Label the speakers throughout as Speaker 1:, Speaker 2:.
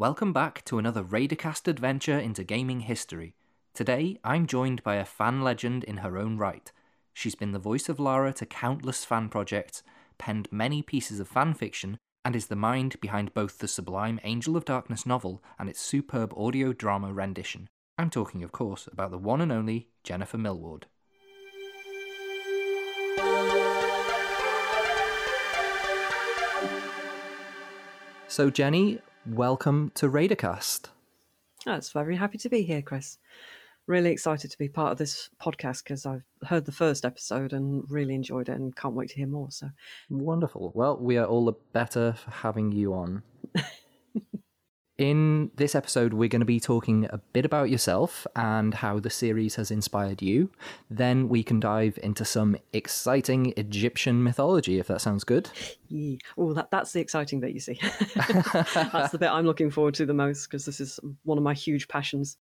Speaker 1: Welcome back to another Raidercast adventure into gaming history. Today, I'm joined by a fan legend in her own right. She's been the voice of Lara to countless fan projects, penned many pieces of fan fiction, and is the mind behind both the sublime Angel of Darkness novel and its superb audio drama rendition. I'm talking, of course, about the one and only Jennifer Millward. So, Jenny, welcome to Raidercast.
Speaker 2: Oh, it's very happy to be here, Chris. Really excited to be part of this podcast because I've heard the first episode and really enjoyed it and can't wait to hear more. So
Speaker 1: Wonderful. Well, we are all the better for having you on. In this episode, we're going to be talking a bit about yourself and how the series has inspired you. Then we can dive into some exciting Egyptian mythology, if that sounds good.
Speaker 2: yeah. oh, that, that's the exciting bit, you see. that's the bit I'm looking forward to the most because this is one of my huge passions.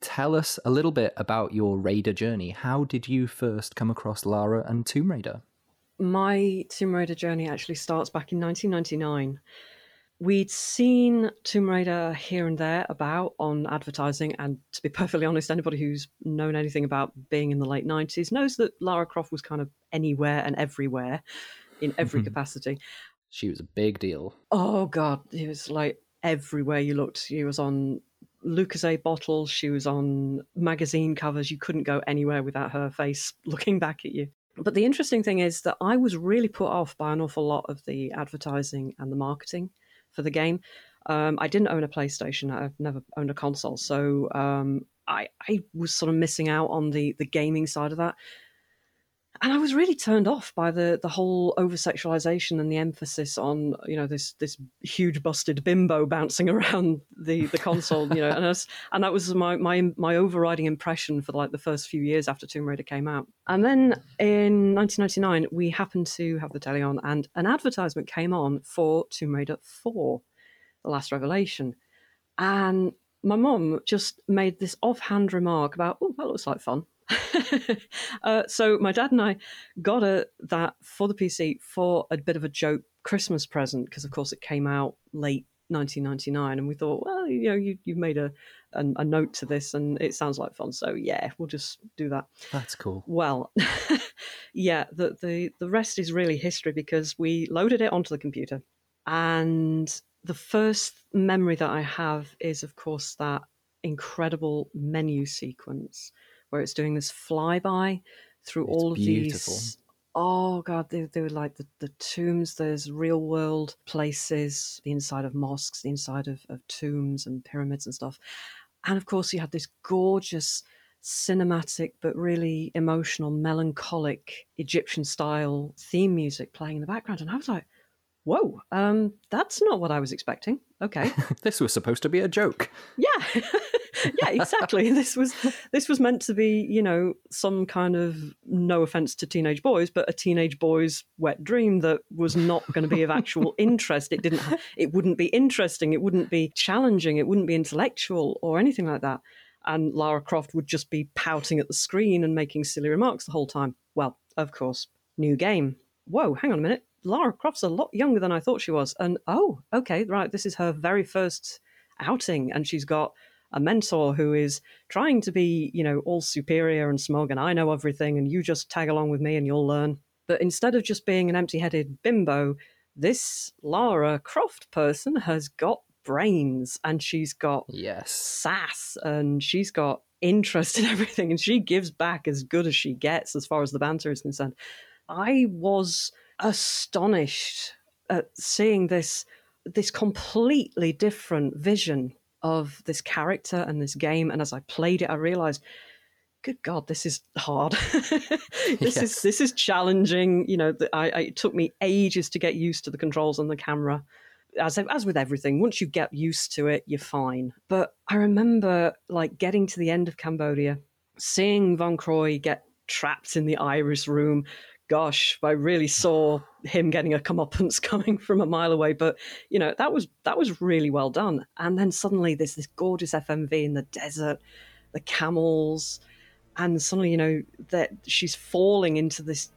Speaker 1: Tell us a little bit about your Raider journey. How did you first come across Lara and Tomb Raider?
Speaker 2: My Tomb Raider journey actually starts back in 1999. We'd seen Tomb Raider here and there about on advertising, and to be perfectly honest, anybody who's known anything about being in the late 90s knows that Lara Croft was kind of anywhere and everywhere in every mm-hmm. capacity.
Speaker 1: She was a big deal.
Speaker 2: Oh, God. It was like everywhere you looked. She was on Lucozade bottles, she was on magazine covers. You couldn't go anywhere without her face looking back at you. But the interesting thing is that I was really put off by an awful lot of the advertising and the marketing for the game. Um, I didn't own a PlayStation. I've never owned a console, so um, I, I was sort of missing out on the the gaming side of that. And I was really turned off by the the whole over sexualization and the emphasis on you know this this huge busted bimbo bouncing around the, the console you know and was, and that was my, my my overriding impression for like the first few years after Tomb Raider came out. And then in 1999 we happened to have the telly on and an advertisement came on for Tomb Raider 4, The Last Revelation, and my mom just made this offhand remark about oh that looks like fun uh, so my dad and I got a, that for the PC for a bit of a joke Christmas present because, of course, it came out late 1999, and we thought, well, you know, you you made a, a, a note to this, and it sounds like fun, so yeah, we'll just do that.
Speaker 1: That's cool.
Speaker 2: Well, yeah, the the the rest is really history because we loaded it onto the computer, and the first memory that I have is, of course, that incredible menu sequence where it's doing this flyby through
Speaker 1: It's
Speaker 2: all of
Speaker 1: beautiful.
Speaker 2: these. Oh god, they, they were like the, the tombs. There's real world places, the inside of mosques, the inside of, of tombs and pyramids and stuff. And of course, you had this gorgeous cinematic but really emotional, melancholic Egyptian style theme music playing in the background. And I was like, whoa, um, that's not what I was expecting. Okay.
Speaker 1: this was supposed to be a joke.
Speaker 2: Yeah, yeah, exactly. this was this was meant to be, you know, some kind of no offense to teenage boys, but a teenage boy's wet dream that was not going to be of actual interest. It didn't. It wouldn't be interesting. It wouldn't be challenging. It wouldn't be intellectual or anything like that. And Lara Croft would just be pouting at the screen and making silly remarks the whole time. Well, of course, new game. Whoa, hang on a minute. Lara Croft's a lot younger than I thought she was. And oh, okay, right, this is her very first outing, and she's got a mentor who is trying to be, you know, all superior and smug, and I know everything, and you just tag along with me and you'll learn. But instead of just being an empty headed bimbo, this Lara Croft person has got brains and she's got
Speaker 1: Yes.
Speaker 2: sass and she's got interest in everything and she gives back as good as she gets as far as the banter is concerned. I was astonished at seeing this this completely different vision of this character and this game and as I played it I realized good god this is hard this is this is challenging you know the, I, I, it took me ages to get used to the controls and the camera as as with everything, once you get used to it, you're fine. But I remember like getting to the end of Cambodia, seeing Von Croy get trapped in the iris room. Gosh, I really saw him getting a comeuppance coming from a mile away. But you know that was that was really well done. And then suddenly there's this gorgeous FMV in the desert, the camels, and suddenly you know that she's falling into this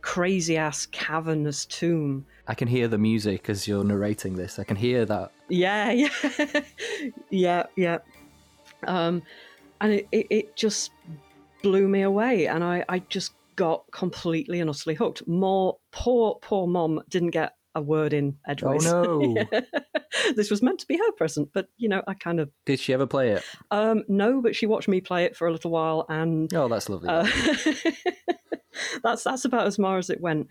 Speaker 2: crazy ass cavernous tomb.
Speaker 1: I can hear the music as you're narrating this. I can hear that.
Speaker 2: Yeah, yeah, yeah, yeah. Um, and it, it, it just blew me away, and I, I just got completely and utterly hooked. More poor, poor mom didn't get a word in edgeways.
Speaker 1: Oh no!
Speaker 2: this was meant to be her present, but you know, I kind of
Speaker 1: did. She ever play it?
Speaker 2: Um, no, but she watched me play it for a little while, and
Speaker 1: oh, that's lovely. Uh,
Speaker 2: that's that's about as far as it went.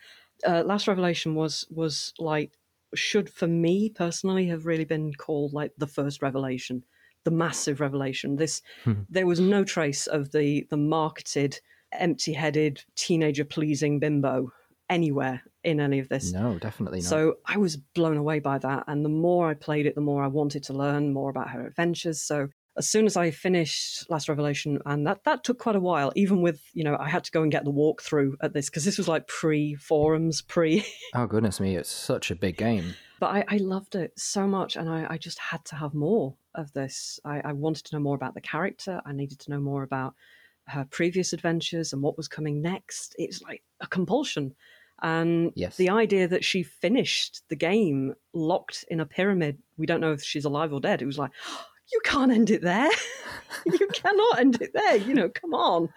Speaker 2: Uh, Last Revelation was was like should for me personally have really been called like the first revelation, the massive revelation. This hmm. there was no trace of the the marketed, empty-headed, teenager pleasing bimbo anywhere in any of this.
Speaker 1: No, definitely not.
Speaker 2: So I was blown away by that. And the more I played it, the more I wanted to learn more about her adventures. So as soon as I finished Last Revelation, and that, that took quite a while, even with, you know, I had to go and get the walkthrough at this because this was like pre forums, pre.
Speaker 1: oh, goodness me. It's such a big game.
Speaker 2: But I, I loved it so much. And I, I, just had to have more of this. I, I wanted to know more about the character. I needed to know more about her previous adventures and what was coming next. It's like a compulsion. And
Speaker 1: yes.
Speaker 2: the idea that she finished the game locked in a pyramid, we don't know if she's alive or dead. It was like, oh, you can't end it there. you cannot end it there. You know, come on.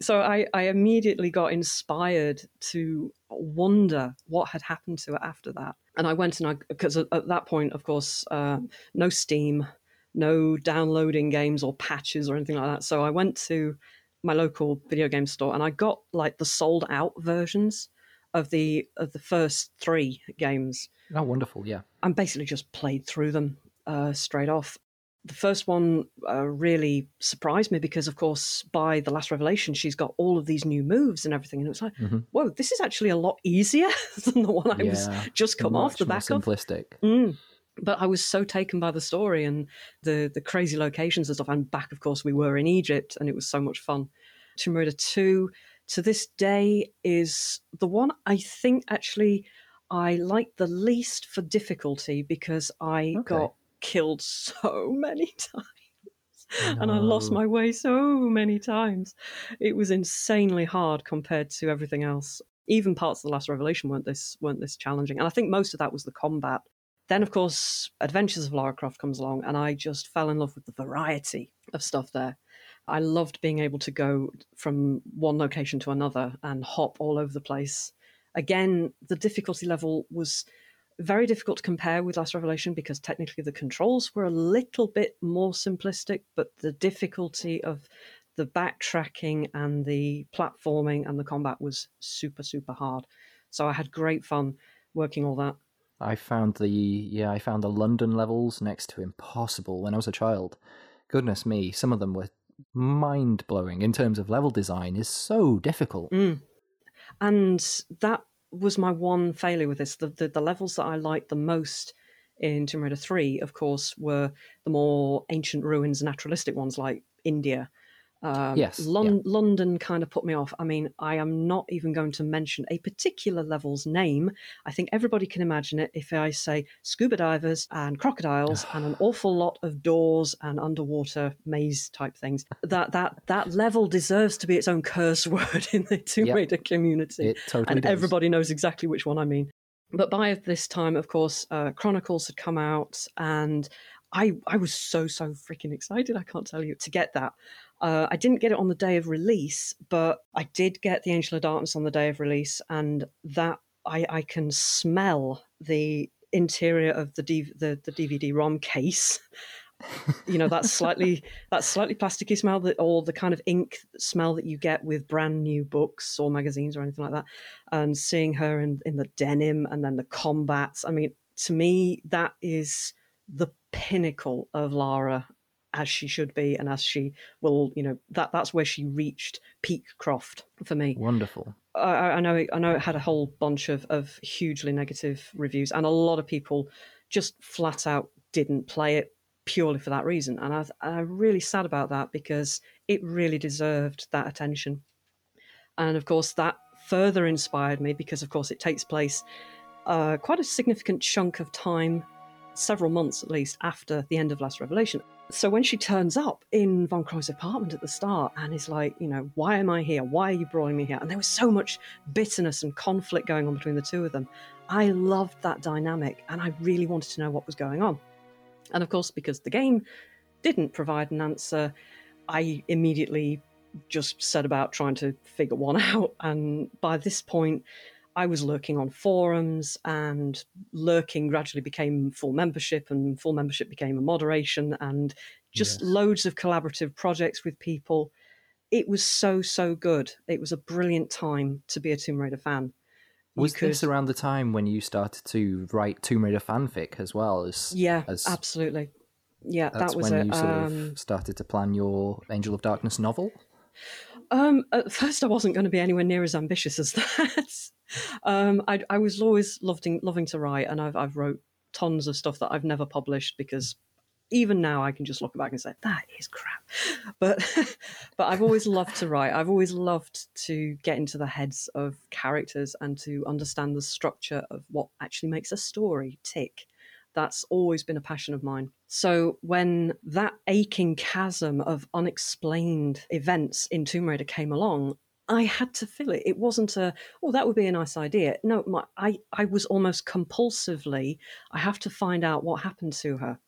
Speaker 2: So I, I immediately got inspired to wonder what had happened to it after that. And I went and I, because at, at that point, of course, uh, no Steam, no downloading games or patches or anything like that. So I went to my local video game store and I got like the sold out versions of the of the first three games.
Speaker 1: Oh, wonderful! Yeah,
Speaker 2: and basically just played through them uh, straight off. The first one uh, really surprised me because, of course, by the last revelation, she's got all of these new moves and everything, and it was like, mm-hmm. "Whoa, this is actually a lot easier than the one I yeah, was just come off the back
Speaker 1: simplistic.
Speaker 2: of." Mm. But I was so taken by the story and the the crazy locations and stuff. And back, of course, we were in Egypt, and it was so much fun. Tomb Raider Two to this day is the one I think actually I like the least for difficulty because I okay. got killed so many times. No. And I lost my way so many times. It was insanely hard compared to everything else. Even parts of the last revelation weren't this weren't this challenging. And I think most of that was the combat. Then of course Adventures of Lara Croft comes along and I just fell in love with the variety of stuff there. I loved being able to go from one location to another and hop all over the place. Again, the difficulty level was very difficult to compare with Last Revelation because technically the controls were a little bit more simplistic, but the difficulty of the backtracking and the platforming and the combat was super, super hard. So I had great fun working all that.
Speaker 1: I found the yeah, I found the London levels next to impossible when I was a child. Goodness me, some of them were mind blowing in terms of level design is so difficult.
Speaker 2: Mm. And that was my one failure with this. The, the, the levels that I liked the most in Tomb Raider 3, of course, were the more ancient ruins, naturalistic ones like India
Speaker 1: um, yes.
Speaker 2: Lon- yeah. London kind of put me off. I mean, I am not even going to mention a particular level's name. I think everybody can imagine it if I say scuba divers and crocodiles and an awful lot of doors and underwater maze type things. That that that level deserves to be its own curse word in the Tomb yep. Raider community.
Speaker 1: It totally
Speaker 2: and
Speaker 1: does.
Speaker 2: everybody knows exactly which one I mean. But by this time, of course, uh, Chronicles had come out, and I I was so so freaking excited. I can't tell you to get that. Uh, I didn't get it on the day of release, but I did get the Angel of Darkness on the day of release, and that I, I can smell the interior of the, D, the, the DVD ROM case. you know that slightly that slightly plasticky smell that or the kind of ink smell that you get with brand new books or magazines or anything like that and seeing her in, in the denim and then the combats i mean to me that is the pinnacle of lara as she should be and as she will you know that that's where she reached peak croft for me.
Speaker 1: Wonderful.
Speaker 2: I, I know it, i know it had a whole bunch of, of hugely negative reviews and a lot of people just flat out didn't play it purely for that reason. And I, i'm really sad about that because it really deserved that attention. And of course that further inspired me because of course it takes place uh, quite a significant chunk of time several months at least after the end of last revelation So when she turns up in Von Croy's apartment at the start and is like, you know, why am I here? Why are you bringing me here? And there was so much bitterness and conflict going on between the two of them. I loved that dynamic and I really wanted to know what was going on. And of course, because the game didn't provide an answer, I immediately just set about trying to figure one out. And by this point, I was lurking on forums, and lurking gradually became full membership, and full membership became a moderation, and just yes. loads of collaborative projects with people. It was so, so good. It was a brilliant time to be a Tomb Raider fan.
Speaker 1: Was could... this around the time when you started to write Tomb Raider fanfic as well as?
Speaker 2: Yeah,
Speaker 1: as...
Speaker 2: absolutely. Yeah, that was
Speaker 1: when
Speaker 2: it.
Speaker 1: you sort um... of started to plan your Angel of Darkness novel.
Speaker 2: Um, at first, I wasn't going to be anywhere near as ambitious as that. Um, I, I, was always loving loving to write, and I've I've wrote tons of stuff that I've never published because even now I can just look back and say that is crap. But but I've always loved to write. I've always loved to get into the heads of characters and to understand the structure of what actually makes a story tick. That's always been a passion of mine. So when that aching chasm of unexplained events in Tomb Raider came along, I had to fill it. It wasn't a, oh, that would be a nice idea. No, my, I, I was almost compulsively, I have to find out what happened to her.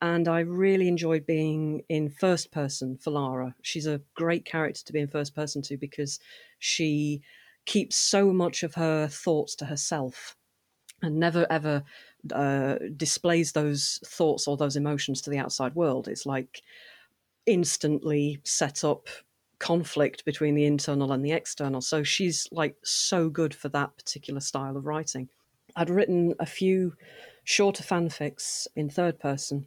Speaker 2: And I really enjoyed being in first person for Lara. She's a great character to be in first person to because she keeps so much of her thoughts to herself and never ever uh, displays those thoughts or those emotions to the outside world. It's like instantly set up conflict between the internal and the external. So she's like so good for that particular style of writing. I'd written a few shorter fanfics in third person,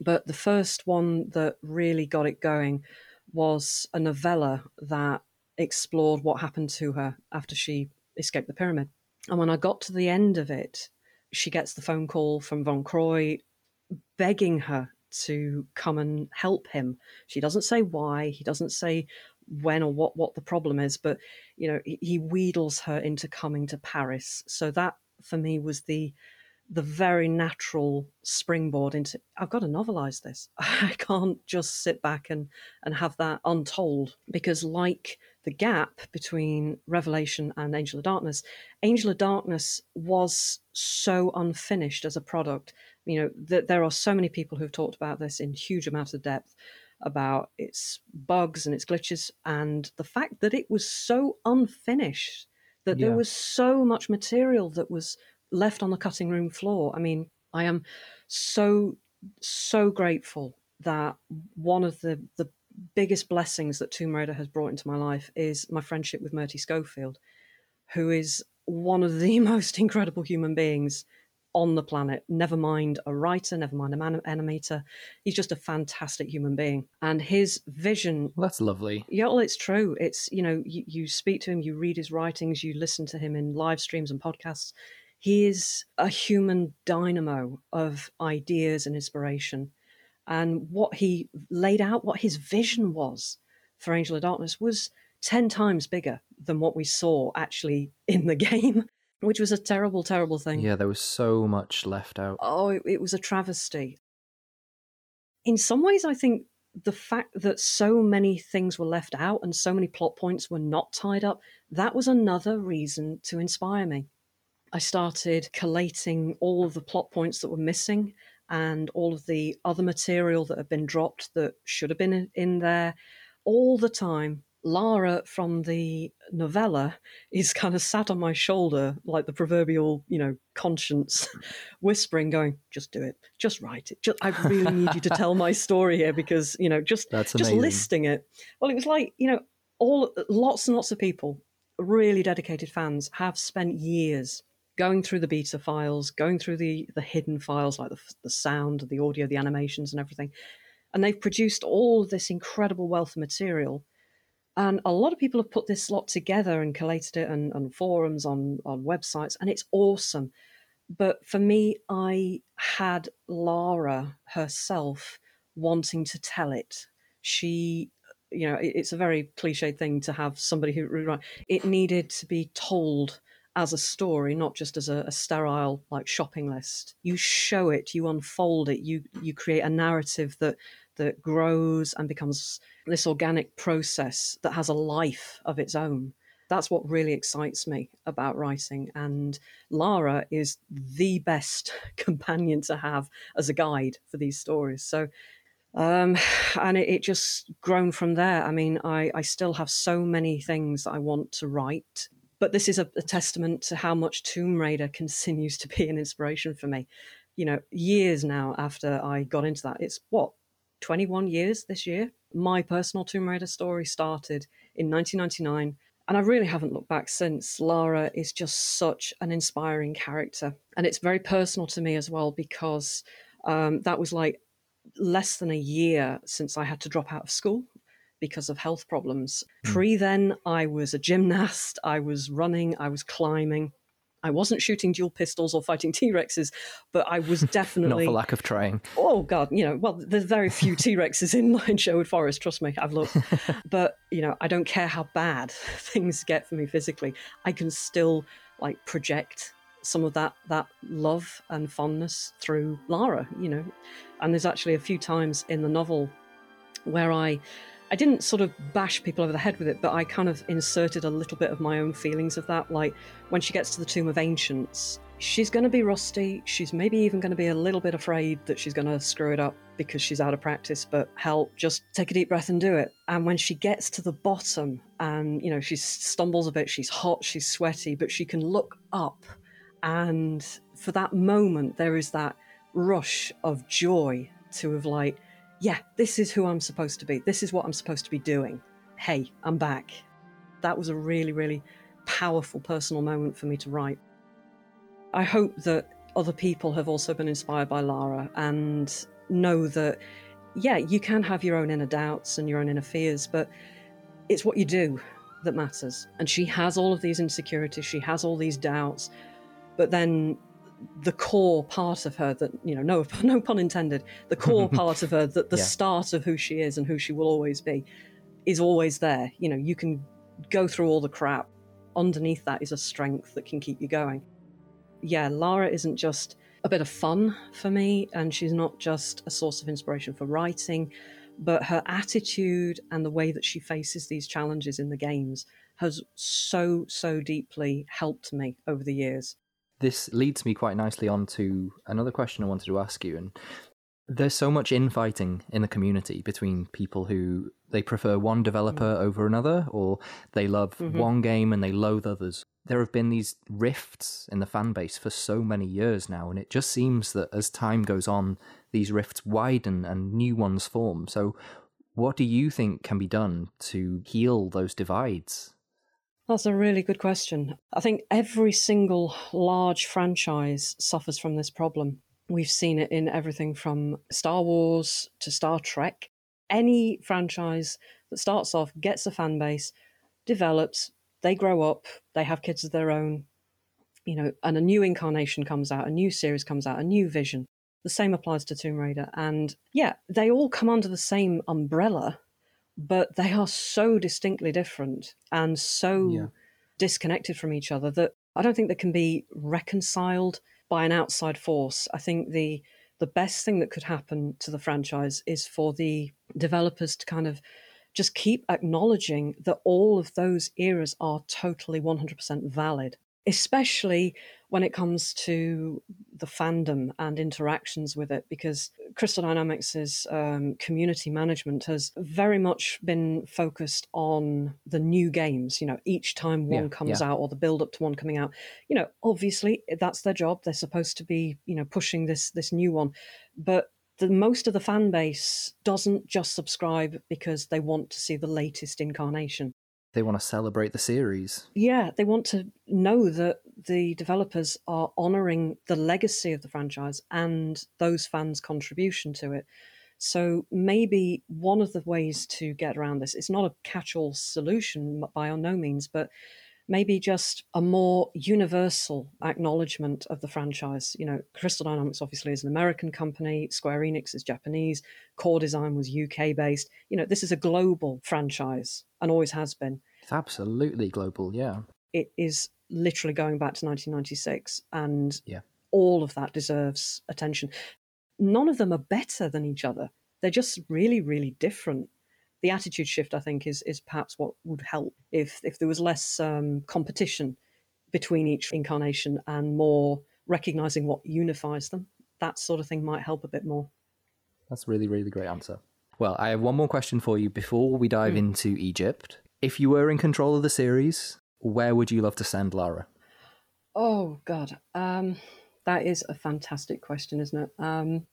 Speaker 2: but the first one that really got it going was a novella that explored what happened to her after she escaped the pyramid. And when I got to the end of it, she gets the phone call from Von Croy begging her to come and help him. She doesn't say why, he doesn't say when or what what the problem is, but you know, he, he wheedles her into coming to Paris. So that for me was the the very natural springboard into I've got to novelize this. I can't just sit back and and have that untold because like the gap between Revelation and Angel of Darkness, Angel of Darkness was so unfinished as a product. You know, th- there are so many people who've talked about this in huge amounts of depth about its bugs and its glitches and the fact that it was so unfinished that yeah. there was so much material that was left on the cutting room floor. I mean, I am so so grateful that one of the the biggest blessings that Tomb Raider has brought into my life is my friendship with Murti Schofield, who is one of the most incredible human beings on the planet. Never mind a writer, never mind a man- animator. He's just a fantastic human being. And his vision.
Speaker 1: Well, that's lovely.
Speaker 2: Yeah, well, it's true. It's, you know, you, you speak to him, you read his writings, you listen to him in live streams and podcasts. He is a human dynamo of ideas and inspiration and what he laid out, what his vision was for Angel of Darkness was 10 times bigger than what we saw actually in the game, which was a terrible, terrible thing.
Speaker 1: Yeah, there was so much left out.
Speaker 2: Oh, it, it was a travesty. In some ways, I think the fact that so many things were left out and so many plot points were not tied up, that was another reason to inspire me. I started collating all of the plot points that were missing and all of the other material that had been dropped that should have been in there all the time. Lara from the novella is kind of sat on my shoulder like the proverbial, you know, conscience whispering, going, just do it, just write it. Just, I really need you to tell my story here because, you know, just,
Speaker 1: That's
Speaker 2: just listing it. Well, it was like, you know, all lots and lots of people, really dedicated fans, have spent years going through the beta files, going through the the hidden files like the, the sound, the audio, the animations, and everything. And they've produced all this incredible wealth of material. And a lot of people have put this lot together and collated it on, on forums, on, on websites, and it's awesome. But for me, I had Lara herself wanting to tell it. She, you know, it's a very cliched thing to have somebody who, it needed to be told as a story, not just as a, a, sterile like shopping list. You show it, you unfold it, you you create a narrative that that grows and becomes this organic process that has a life of its own. That's what really excites me about writing. And Lara is the best companion to have as a guide for these stories. So um, and it, it, just grown from there. I mean, I, I still have so many things I want to write, but this is a, a testament to how much Tomb Raider continues to be an inspiration for me. You know, years now after I got into that, it's what 21 years this year. My personal Tomb Raider story started in 1999, and I really haven't looked back since. Lara is just such an inspiring character, and it's very personal to me as well because um, that was like less than a year since I had to drop out of school because of health problems. Mm. Pre then, I was a gymnast, I was running, I was climbing. I wasn't shooting dual pistols or fighting T Rexes, but I was definitely.
Speaker 1: Not for lack of trying.
Speaker 2: Oh, God. You know, well, there's very few T Rexes in, in Sherwood Forest, trust me, I've looked. but, you know, I don't care how bad things get for me physically. I can still, like, project some of that that love and fondness through Lara, you know. And there's actually a few times in the novel where I I didn't sort of bash people over the head with it, but I kind of inserted a little bit of my own feelings of that. Like when she gets to the Tomb of Ancients, she's going to be rusty. She's maybe even going to be a little bit afraid that she's going to screw it up because she's out of practice. But hell, just take a deep breath and do it. And when she gets to the bottom and, you know, she stumbles a bit, she's hot, she's sweaty, but she can look up and for that moment, there is that rush of joy to have, like, yeah, this is who I'm supposed to be. This is what I'm supposed to be doing. Hey, I'm back. That was a really, really powerful personal moment for me to write. I hope that other people have also been inspired by Lara and know that, yeah, you can have your own inner doubts and your own inner fears, but it's what you do that matters. And she has all of these insecurities, she has all these doubts, but then the core part of her that you know no no pun intended the core part of her that the yeah. start of who she is and who she will always be is always there. You know you can go through all the crap. Underneath that is a strength that can keep you going. Yeah lara isn't just a bit of fun for me and she's not just a source of inspiration for writing but her attitude and the way that she faces these challenges in the games has so so deeply helped me over the years
Speaker 1: this leads me quite nicely on to another question I wanted to ask you. And there's so much infighting in the community between people who they prefer one developer mm-hmm. over another, or they love mm-hmm. one game and they loathe others. There have been these rifts in the fan base for so many years now, and it just seems that as time goes on, these rifts widen and new ones form. So, what do you think can be done to heal those divides?
Speaker 2: That's a really good question. I think every single large franchise suffers from this problem. We've seen it in everything from Star Wars to Star Trek. Any franchise that starts off, gets a fan base, develops, they grow up, they have kids of their own, you know, and a new incarnation comes out, a new series comes out, a new vision. The same applies to Tomb Raider. And yeah, they all come under the same umbrella but they are so distinctly different and so yeah. disconnected from each other that I don't think they can be reconciled by an outside force. I think the the best thing that could happen to the franchise is for the developers to kind of just keep acknowledging that all of those eras are totally 100% valid especially when it comes to the fandom and interactions with it, because Crystal Dynamics' um, community management has very much been focused on the new games. You know, each time one yeah, comes yeah. out or the build up to one coming out, you know, obviously that's their job. They're supposed to be, you know, pushing this this new one, but the most of the fan base doesn't just subscribe because they want to see the latest incarnation
Speaker 1: they want to celebrate the series.
Speaker 2: Yeah, they want to know that the developers are honoring the legacy of the franchise and those fans' contribution to it. So maybe one of the ways to get around this, it's not a catch all solution by no means, but maybe just a more universal acknowledgement of the franchise. You know, Crystal Dynamics obviously is an American company, Square Enix is Japanese, Core Design was UK based. You know, this is a global franchise and always has been.
Speaker 1: It's absolutely global, yeah.
Speaker 2: it is literally going back to 1996, and
Speaker 1: Yeah.
Speaker 2: all of that deserves attention. None of them are better than each other. They're just really, really different. The attitude shift, I think, is is perhaps what would help if if there was less um, competition between each incarnation and more recognizing what unifies them. That sort of thing might help a bit more.
Speaker 1: That's a really, really great answer. Well, I have one more question for you before we dive into Egypt. If you were in control of the series, where would you love to send Lara?
Speaker 2: Oh God, um, that is a fantastic question, isn't it? Um,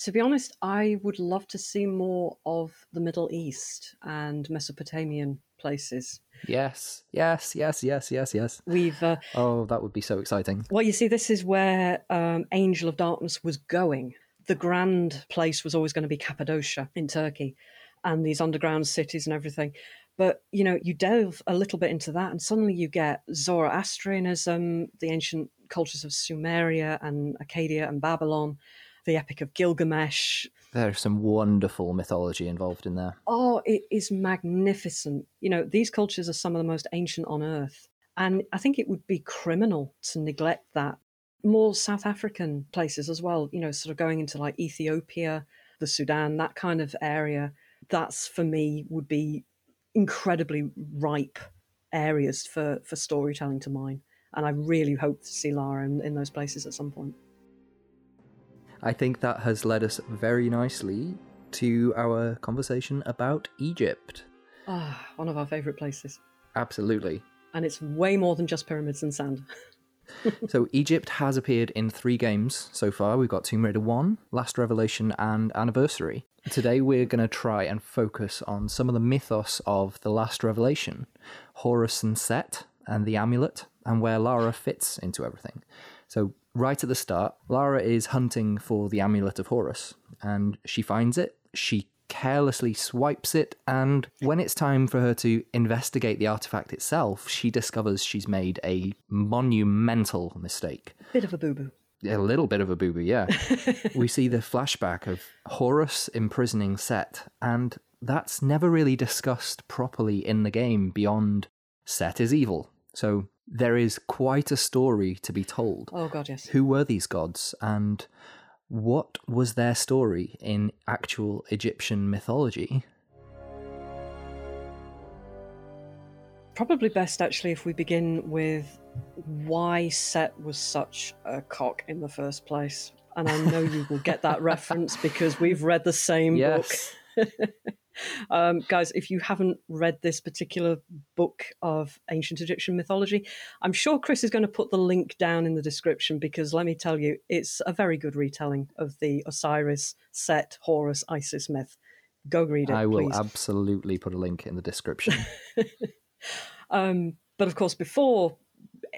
Speaker 2: to be honest, I would love to see more of the Middle East and Mesopotamian places.
Speaker 1: Yes, yes, yes, yes, yes, yes.
Speaker 2: We've uh,
Speaker 1: Oh, that would be so exciting.
Speaker 2: well, you see, this is where um, Angel of Darkness was going. The grand place was always going to be Cappadocia in Turkey, and these underground cities and everything. But you know, you delve a little bit into that, and suddenly you get Zoroastrianism, the ancient cultures of Sumeria and Akkadia and Babylon, the Epic of Gilgamesh.
Speaker 1: There's some wonderful mythology involved in there.
Speaker 2: Oh, it is magnificent. You know, these cultures are some of the most ancient on earth. And I think it would be criminal to neglect that. More South African places as well, you know, sort of going into like Ethiopia, the Sudan, that kind of area. That's for me would be incredibly ripe areas for, for storytelling to mine. And I really hope to see Lara in, in those places at some point.
Speaker 1: I think that has led us very nicely to our conversation about Egypt.
Speaker 2: Ah, one of our favourite places.
Speaker 1: Absolutely.
Speaker 2: And it's way more than just pyramids and sand.
Speaker 1: so Egypt has appeared in three games so far. We've got Tomb Raider 1, Last Revelation, and Anniversary. Today we're going to try and focus on some of the mythos of the Last Revelation, Horus and Set, and the amulet, and where Lara fits into everything. So right at the start, Lara is hunting for the amulet of Horus, and she finds it. She carelessly swipes it, and when it's time for her to investigate the artifact itself, she discovers she's made a monumental mistake.
Speaker 2: Bit of a boo boo.
Speaker 1: A little bit of a boo boo, yeah. we see the flashback of Horus imprisoning Set, and that's never really discussed properly in the game beyond Set is evil. So there is quite a story to be told.
Speaker 2: Oh, God, yes.
Speaker 1: Who were these gods, and what was their story in actual Egyptian mythology?
Speaker 2: Probably best, actually, if we begin with why Set was such a cock in the first place. And I know you will get that reference because we've read the same
Speaker 1: Yes.
Speaker 2: book. um, guys, if you haven't read this particular book of ancient Egyptian mythology, I'm sure Chris is going to put the link down in the description because let me tell you, it's a very good retelling of the Osiris, Set, Horus, Isis myth. Go read it,
Speaker 1: I will
Speaker 2: please.
Speaker 1: absolutely put a link in the description.
Speaker 2: Um, but of course, before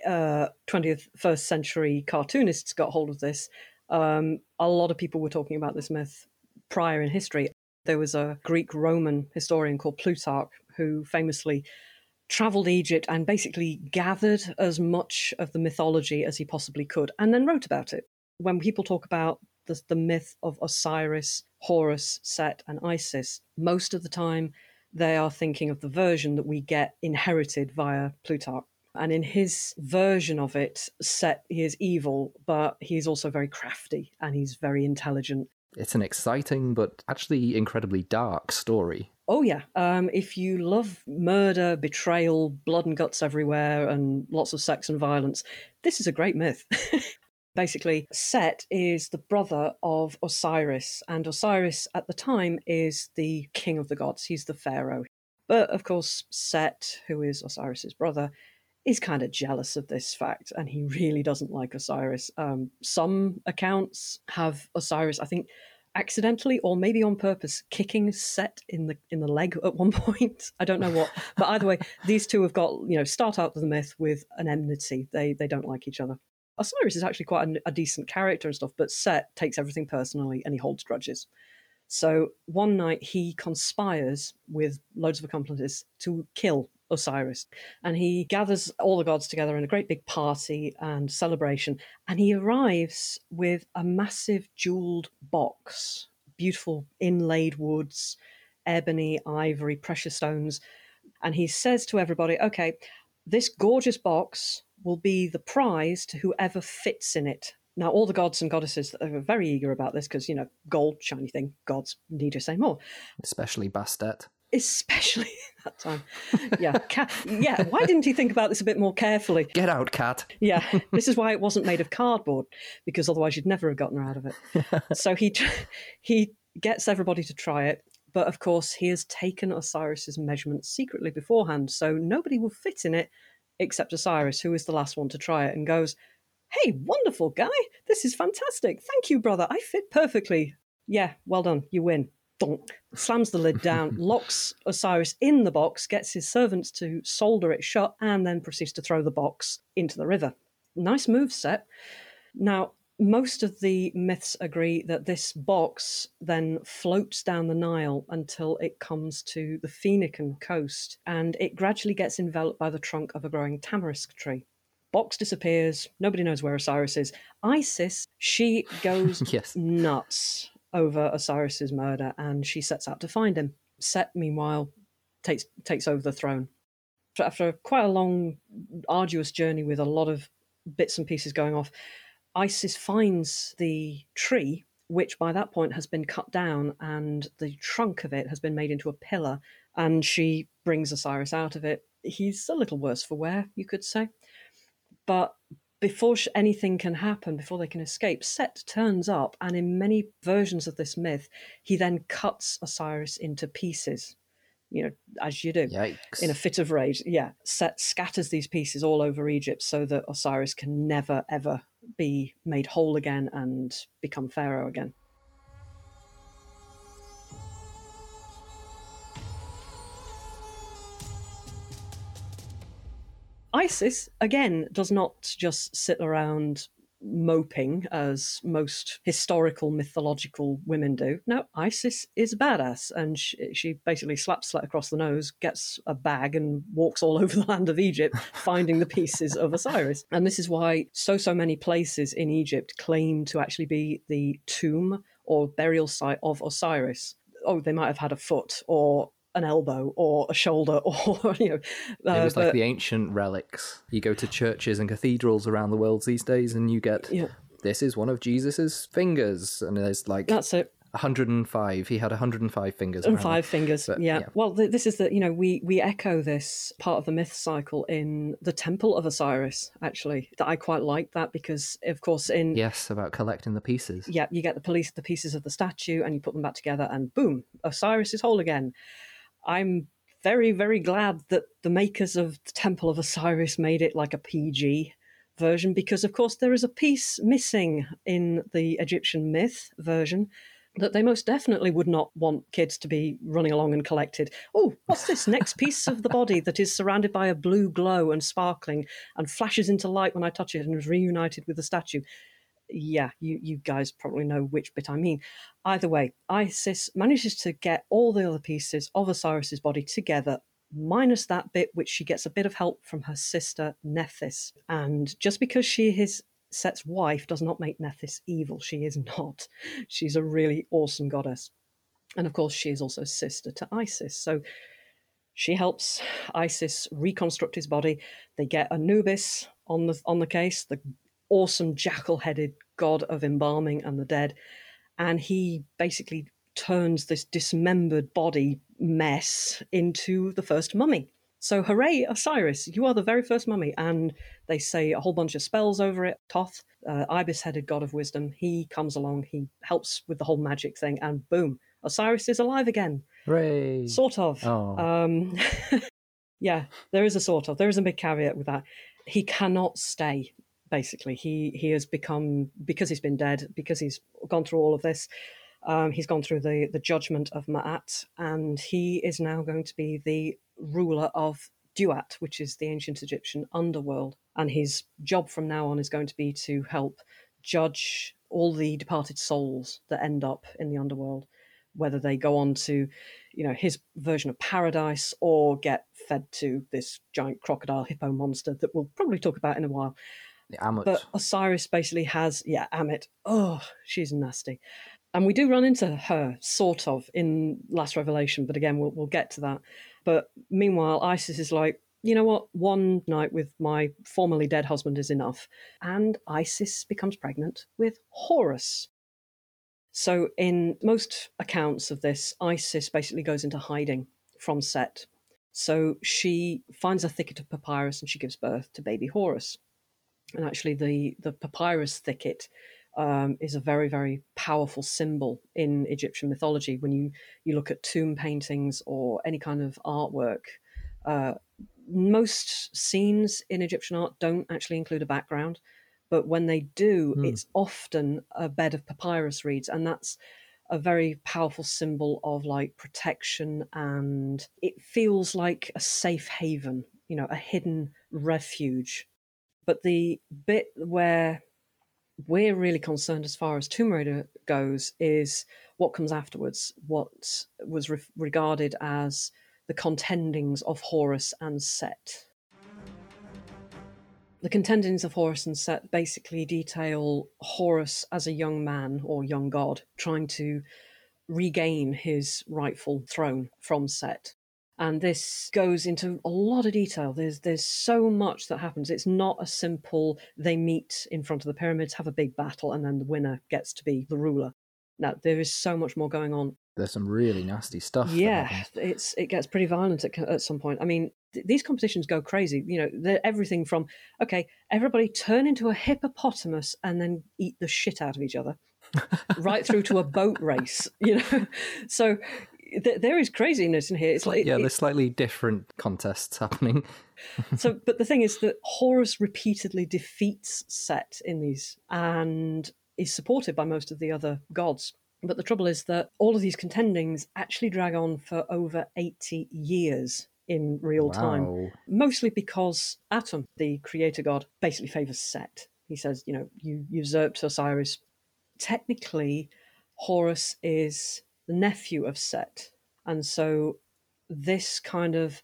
Speaker 2: uh, 20th, first century cartoonists got hold of this, um, a lot of people were talking about this myth prior in history. There was a Greek Roman historian called Plutarch who famously traveled Egypt and basically gathered as much of the mythology as he possibly could and then wrote about it. When people talk about the, the myth of Osiris, Horus, Set, and Isis, most of the time they are thinking of the version that we get inherited via Plutarch. And in his version of it, Set, he is evil, but he's also very crafty and he's very intelligent.
Speaker 1: It's an exciting but actually incredibly dark story.
Speaker 2: Oh, yeah. Um, if you love murder, betrayal, blood and guts everywhere, and lots of sex and violence, this is a great myth. Basically, Set is the brother of Osiris, and Osiris at the time is the king of the gods. He's the pharaoh. But of course, Set, who is Osiris's brother, is kind of jealous of this fact, and he really doesn't like Osiris. Um, some accounts have Osiris, I think, accidentally or maybe on purpose, kicking Set in the in the leg at one point. I don't know what, but either way, these two have got you know start out the myth with an enmity. They they don't like each other. Osiris is actually quite a, a decent character and stuff, but Set takes everything personally and he holds grudges. So one night he conspires with loads of accomplices to kill Osiris. And he gathers all the gods together in a great big party and celebration. And he arrives with a massive jeweled box, beautiful inlaid woods, ebony, ivory, precious stones. And he says to everybody, okay, This gorgeous box will be the prize to whoever fits in it. Now, all the gods and goddesses are very eager about this because, you know, gold, shiny thing, gods need to say more.
Speaker 1: Especially Bastet.
Speaker 2: Especially that time. Yeah. Cat, yeah. Why didn't he think about this a bit more carefully?
Speaker 1: Get out, cat.
Speaker 2: Yeah. This is why it wasn't made of cardboard because otherwise you'd never have gotten her out of it. so he, he gets everybody to try it. But of course, he has taken Osiris's measurements secretly beforehand, so nobody will fit in it except Osiris, who is the last one to try it, and goes, Hey, wonderful guy. This is fantastic. Thank you, brother. I fit perfectly. Yeah, well done. You win. Donk. Slams the lid down, locks Osiris in the box, gets his servants to solder it shut, and then proceeds to throw the box into the river. Nice move set. Now, most of the myths agree that this box then floats down the Nile until it comes to the Phoenician coast and it gradually gets enveloped by the trunk of a growing tamarisk tree. Box disappears, nobody knows where Osiris is. Isis, she goes
Speaker 1: yes.
Speaker 2: nuts over Osiris's murder and she sets out to find him. Set, meanwhile, takes takes over the throne. So After quite a long, arduous journey with a lot of bits and pieces going off, Isis finds the tree, which by that point has been cut down, and the trunk of it has been made into a pillar, and she brings Osiris out of it. He's a little worse for wear, you could say. But before anything can happen, before they can escape, Set turns up, and in many versions of this myth, he then cuts Osiris into pieces you know, as you do
Speaker 1: Yikes.
Speaker 2: in a fit of rage. Yeah, Set scatters these pieces all over Egypt so that Osiris can never, ever be made whole again and become Pharaoh again. Isis, again, does not just sit around moping as most historical mythological women do. No, Isis is a badass, and she, she, basically slaps Set across the nose, gets a bag, and walks all over the land of Egypt, finding the pieces of Osiris. And this is why so so many places in Egypt claim to actually be the tomb or burial site of Osiris. Oh, they might have had a foot or an elbow or a shoulder or you know
Speaker 1: uh, it was like but, the ancient relics. You go to churches and cathedrals around the world these days and you get yeah. this is one of jesus's fingers. And there's like
Speaker 2: that's it.
Speaker 1: 105 he had 105 fingers
Speaker 2: and five fingers but, yeah. yeah. well th- this is the you know we we echo this part of the myth cycle in the temple of osiris actually that i quite like that because of course in
Speaker 1: yes about collecting the pieces.
Speaker 2: Yeah you get the police the pieces of the statue and you put them back together and boom osiris is whole again I'm very, very glad that the makers of the Temple of Osiris made it like a PG version because, of course, there is a piece missing in the Egyptian myth version that they most definitely would not want kids to be running along and collected. Oh, what's this next piece of the body that is surrounded by a blue glow and sparkling and flashes into light when I touch it and is reunited with the statue? Yeah, you, you guys probably know which bit I mean. Either way, Isis manages to get all the other pieces of Osiris's body together, minus that bit which she gets a bit of help from her sister Nephthys. And just because she is Set's wife does not make Nephthys evil. She is not. She's a really awesome goddess. And of course, she is also sister to Isis. So she helps Isis reconstruct his body. They get Anubis on the on the case, the awesome jackal headed god of embalming and the dead. And he basically turns this dismembered body mess into the first mummy. So, hooray, Osiris, you are the very first mummy. And they say a whole bunch of spells over it. Thoth, uh, ibis headed god of wisdom, he comes along, he helps with the whole magic thing, and boom, Osiris is alive again.
Speaker 1: Hooray.
Speaker 2: Sort of.
Speaker 1: Oh.
Speaker 2: Um, yeah, there is a sort of. There is a big caveat with that. He cannot stay basically. He he has become because he's been dead, because he's gone through all of this. Um, he's gone through the the judgment of Ma'at, and he is now going to be the ruler of Duat, which is the ancient Egyptian underworld. And his job from now on is going to be to help judge all the departed souls that end up in the underworld, whether they go on to, you know, his version of paradise or get fed to this giant crocodile hippo monster that we'll probably talk about in a while.
Speaker 1: The.
Speaker 2: But Osiris basically has, yeah, Ammit. Oh, she's nasty. And we do run into her, sort of, in Last Revelation, but again, we'll, we'll get to that. But meanwhile, Isis is like, you know what, one night with my formerly dead husband is enough. And Isis becomes pregnant with Horus. So, in most accounts of this, Isis basically goes into hiding from Set. So, she finds a thicket of papyrus and she gives birth to baby Horus. And actually, the, the papyrus thicket um, is a very, very powerful symbol in Egyptian mythology. When you, you look at tomb paintings or any kind of artwork, uh, most scenes in Egyptian art don't actually include a background, but when they do, mm. it's often a bed of papyrus reeds, and that's a very powerful symbol of like protection and it feels like a safe haven, you know, a hidden refuge. But the bit where we're really concerned as far as Tomb Raider goes is what comes afterwards, what was re- regarded as the contendings of Horus and Set. The contendings of Horus and Set basically detail Horus as a young man or young god trying to regain his rightful throne from Set. And this goes into a lot of detail. There's there's so much that happens. It's not a simple they meet in front of the pyramids, have a big battle, and then the winner gets to be the ruler. Now there is so much more going on
Speaker 1: there's some really nasty stuff.
Speaker 2: Yeah, it's it gets pretty violent at, at some point. I mean, th- these competitions go crazy. You know, they're everything from okay, everybody turn into a hippopotamus and then eat the shit out of each other, right through to a boat race. You know, so th- there is craziness in here. It's like
Speaker 1: yeah,
Speaker 2: it,
Speaker 1: there's slightly different contests happening.
Speaker 2: so, but the thing is that Horus repeatedly defeats Set in these and is supported by most of the other gods but the trouble is that all of these contendings actually drag on for over 80 years in real wow. time, mostly because Atum, the creator god, basically favors Set. He says, you know, you usurped Osiris. Technically, Horus is the nephew of Set. And so this kind of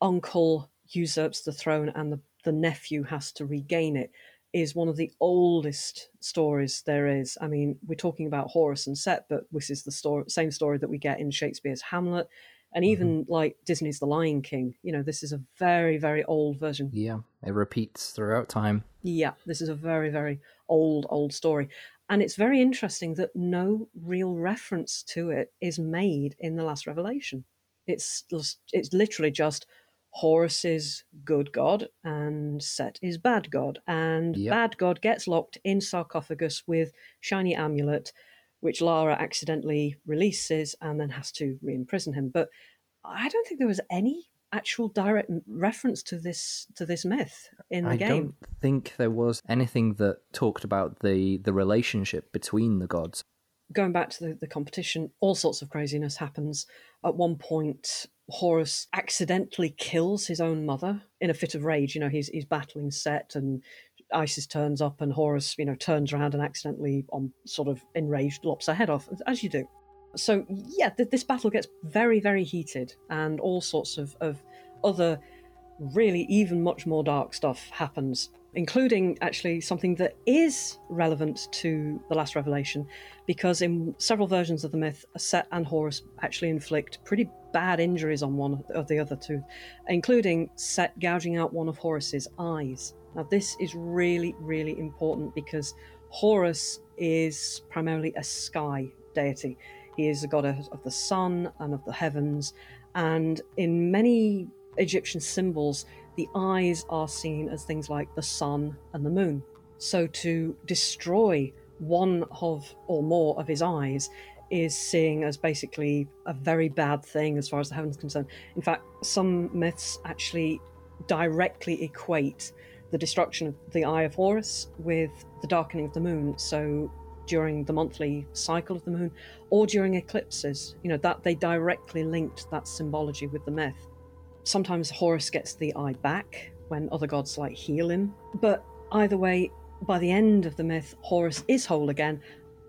Speaker 2: uncle usurps the throne and the, the nephew has to regain it is one of the oldest stories there is. I mean, we're talking about Horus and Set, but this is the story, same story that we get in Shakespeare's Hamlet, and mm-hmm. even mm-hmm. like Disney's The Lion King. You know, this is a very, very old version.
Speaker 1: Yeah, it repeats throughout time.
Speaker 2: Yeah, this is a very, very old, old story. And it's very interesting that no real reference to it is made in the last revelation. It's it's literally just Horus is good god and Set is bad god. And yep. bad god gets locked in sarcophagus with shiny amulet, which Lara accidentally releases and then has to re-imprison him. But I don't think there was any actual direct reference to this to this myth in the
Speaker 1: I
Speaker 2: game.
Speaker 1: I don't think there was anything that talked about the the relationship between the gods.
Speaker 2: Going back to the, the competition, all sorts of craziness happens. At one point, Horus accidentally kills his own mother in a fit of rage. You know, he's he's battling Set and Isis turns up and Horus, you know, turns around and accidentally, on sort of enraged, lops her head off, as you do. So yeah, th- this battle gets very, very heated, and all sorts of, of other, really even much more dark stuff happens, including actually something that is relevant to the Last Revelation, because in several versions of the myth, Set and Horus actually inflict pretty bad injuries on one of the other two, including Set gouging out one of Horus's eyes. Now, this is really, really important because Horus is primarily a sky deity. He is a god of the sun and of the heavens, and in many Egyptian symbols, the eyes are seen as things like the sun and the moon. So, to destroy one of or more of his eyes is seen as basically a very bad thing as far as the heavens concerned. In fact, some myths actually directly equate the destruction of the Eye of Horus with the darkening of the moon. So during the monthly cycle of the moon or during eclipses, you know, that they directly linked that symbology with the myth. Sometimes Horus gets the eye back when other gods like heal him, but either way, by the end of the myth, Horus is whole again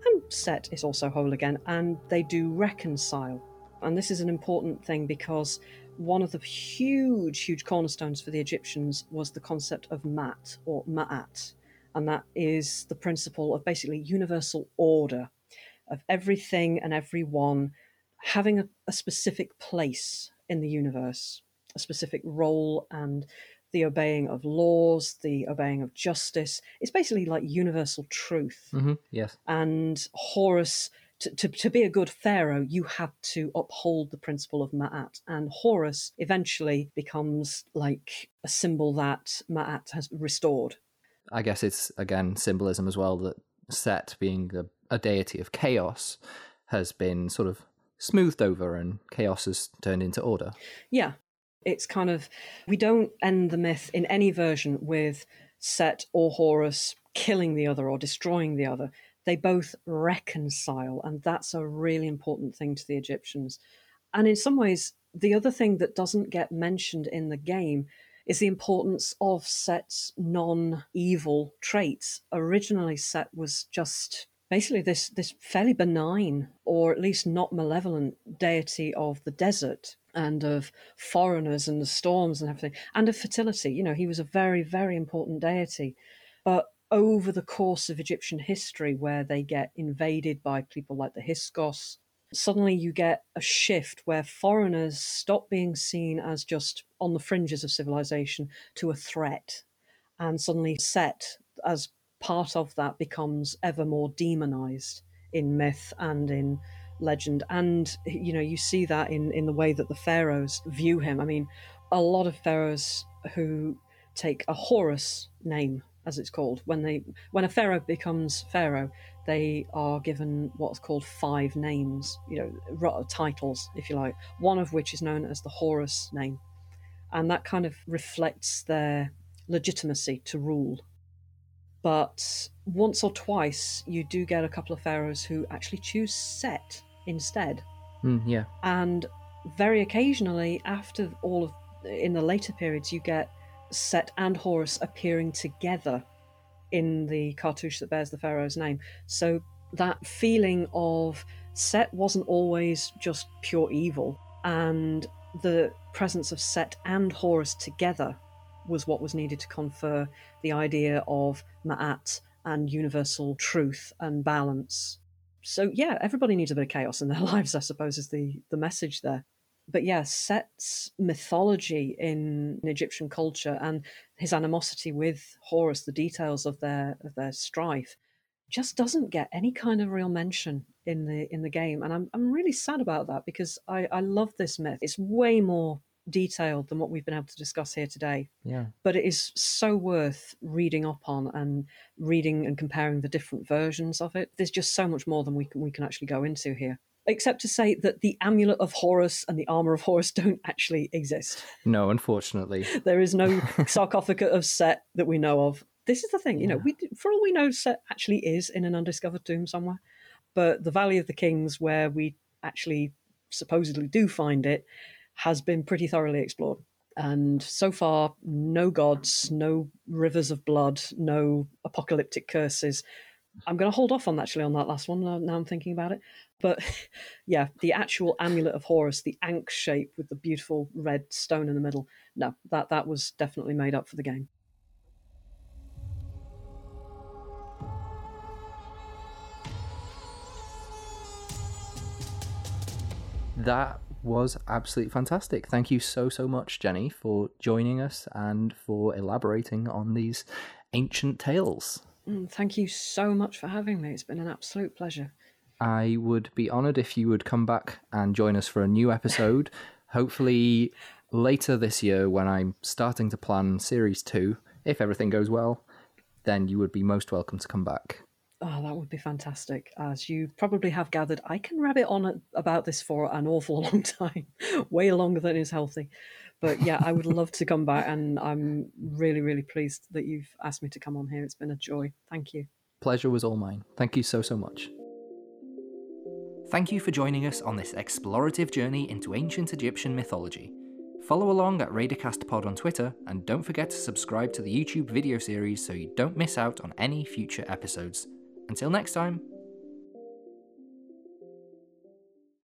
Speaker 2: and Set is also whole again, and they do reconcile. And this is an important thing because one of the huge, huge cornerstones for the Egyptians was the concept of Mat or Ma'at. And that is the principle of basically universal order, of everything and everyone having a, a specific place in the universe. a specific role and the obeying of laws, the obeying of justice. It's basically like universal truth.
Speaker 1: Mm-hmm. Yes.
Speaker 2: And Horus, to, to, to be a good pharaoh, you had to uphold the principle of Ma'at. And Horus eventually becomes like a symbol that Ma'at has restored.
Speaker 1: I guess it's again symbolism as well that Set, being a, a deity of chaos, has been sort of smoothed over and chaos has turned into order.
Speaker 2: Yeah. It's kind of, we don't end the myth in any version with Set or Horus killing the other or destroying the other. They both reconcile, and that's a really important thing to the Egyptians. And in some ways, the other thing that doesn't get mentioned in the game is the importance of Set's non evil traits. Originally, Set was just basically this, this fairly benign, or at least not malevolent, deity of the desert and of foreigners and the storms and everything, and of fertility. You know, he was a very, very important deity. But over the course of Egyptian history, where they get invaded by people like the Hyksos, suddenly you get a shift where foreigners stop being seen as just on the fringes of civilization to a threat. And suddenly, Set, as part of that, becomes ever more demonized in myth and in legend. And, you know, you see that in, in the way that the pharaohs view him. I mean, a lot of pharaohs who take a Horus name as it's called. When they when a pharaoh becomes pharaoh, they are given what's called five names, you know, titles, if you like. One of which is known as the Horus name, and that kind of reflects their legitimacy to rule. But once or twice, you do get a couple of pharaohs who actually choose Set instead.
Speaker 1: Mm, yeah.
Speaker 2: And very occasionally, after all of in the later periods, you get Set and Horus appearing together in the cartouche that bears the pharaoh's name. So that feeling of Set wasn't always just pure evil, and the presence of Set and Horus together was what was needed to confer the idea of Ma'at and universal truth and balance. So yeah, everybody needs a bit of chaos in their lives, I suppose, is the the message there but yeah, Set's mythology in, in, Egyptian culture and his animosity with Horus, the details of their of their strife, just doesn't get any kind of real mention in the in the game, and I'm I'm really sad about that because I I love this myth. It's way more detailed than what we've been able to discuss here today.
Speaker 1: Yeah.
Speaker 2: But it is so worth reading up on and reading and comparing the different versions of it. There's just so much more than we can we can actually go into here except to say that the amulet of Horus and the armor of Horus don't actually exist.
Speaker 1: No, unfortunately.
Speaker 2: There is no sarcophagus of Set that we know of. This is the thing, you know, we, for all we know, Set actually is in an undiscovered tomb somewhere. But the Valley of the Kings, where we actually supposedly do find it, has been pretty thoroughly explored. And so far, no gods, no rivers of blood, no apocalyptic curses. I'm going to hold off on actually on that last one. Now, now I'm thinking about it, but yeah, the actual amulet of Horus, the ankh shape with the beautiful red stone in the middle. No, that that was definitely made up for the game.
Speaker 1: That was absolutely fantastic. Thank you so so much, Jenny, for joining us and for elaborating on these ancient tales.
Speaker 2: Mm, thank you so much for having me. It's been an absolute pleasure.
Speaker 1: I would be honoured if you would come back and join us for a new episode. Hopefully, later this year, when I'm starting to plan series two, if everything goes well, then you would be most welcome to come back.
Speaker 2: Oh, that would be fantastic. As you probably have gathered, I can rabbit on about this for an awful long time, way longer than is healthy. But yeah, I would love to come back, and I'm really, really pleased that you've asked me to come on here. It's been a joy. Thank you.
Speaker 1: Pleasure was all mine. Thank you so, so much. Thank you for joining us on this explorative journey into ancient Egyptian mythology. Follow along at RaiderCastPod on Twitter, and don't forget to subscribe to the YouTube video series so you don't miss out on any future episodes. Until next time,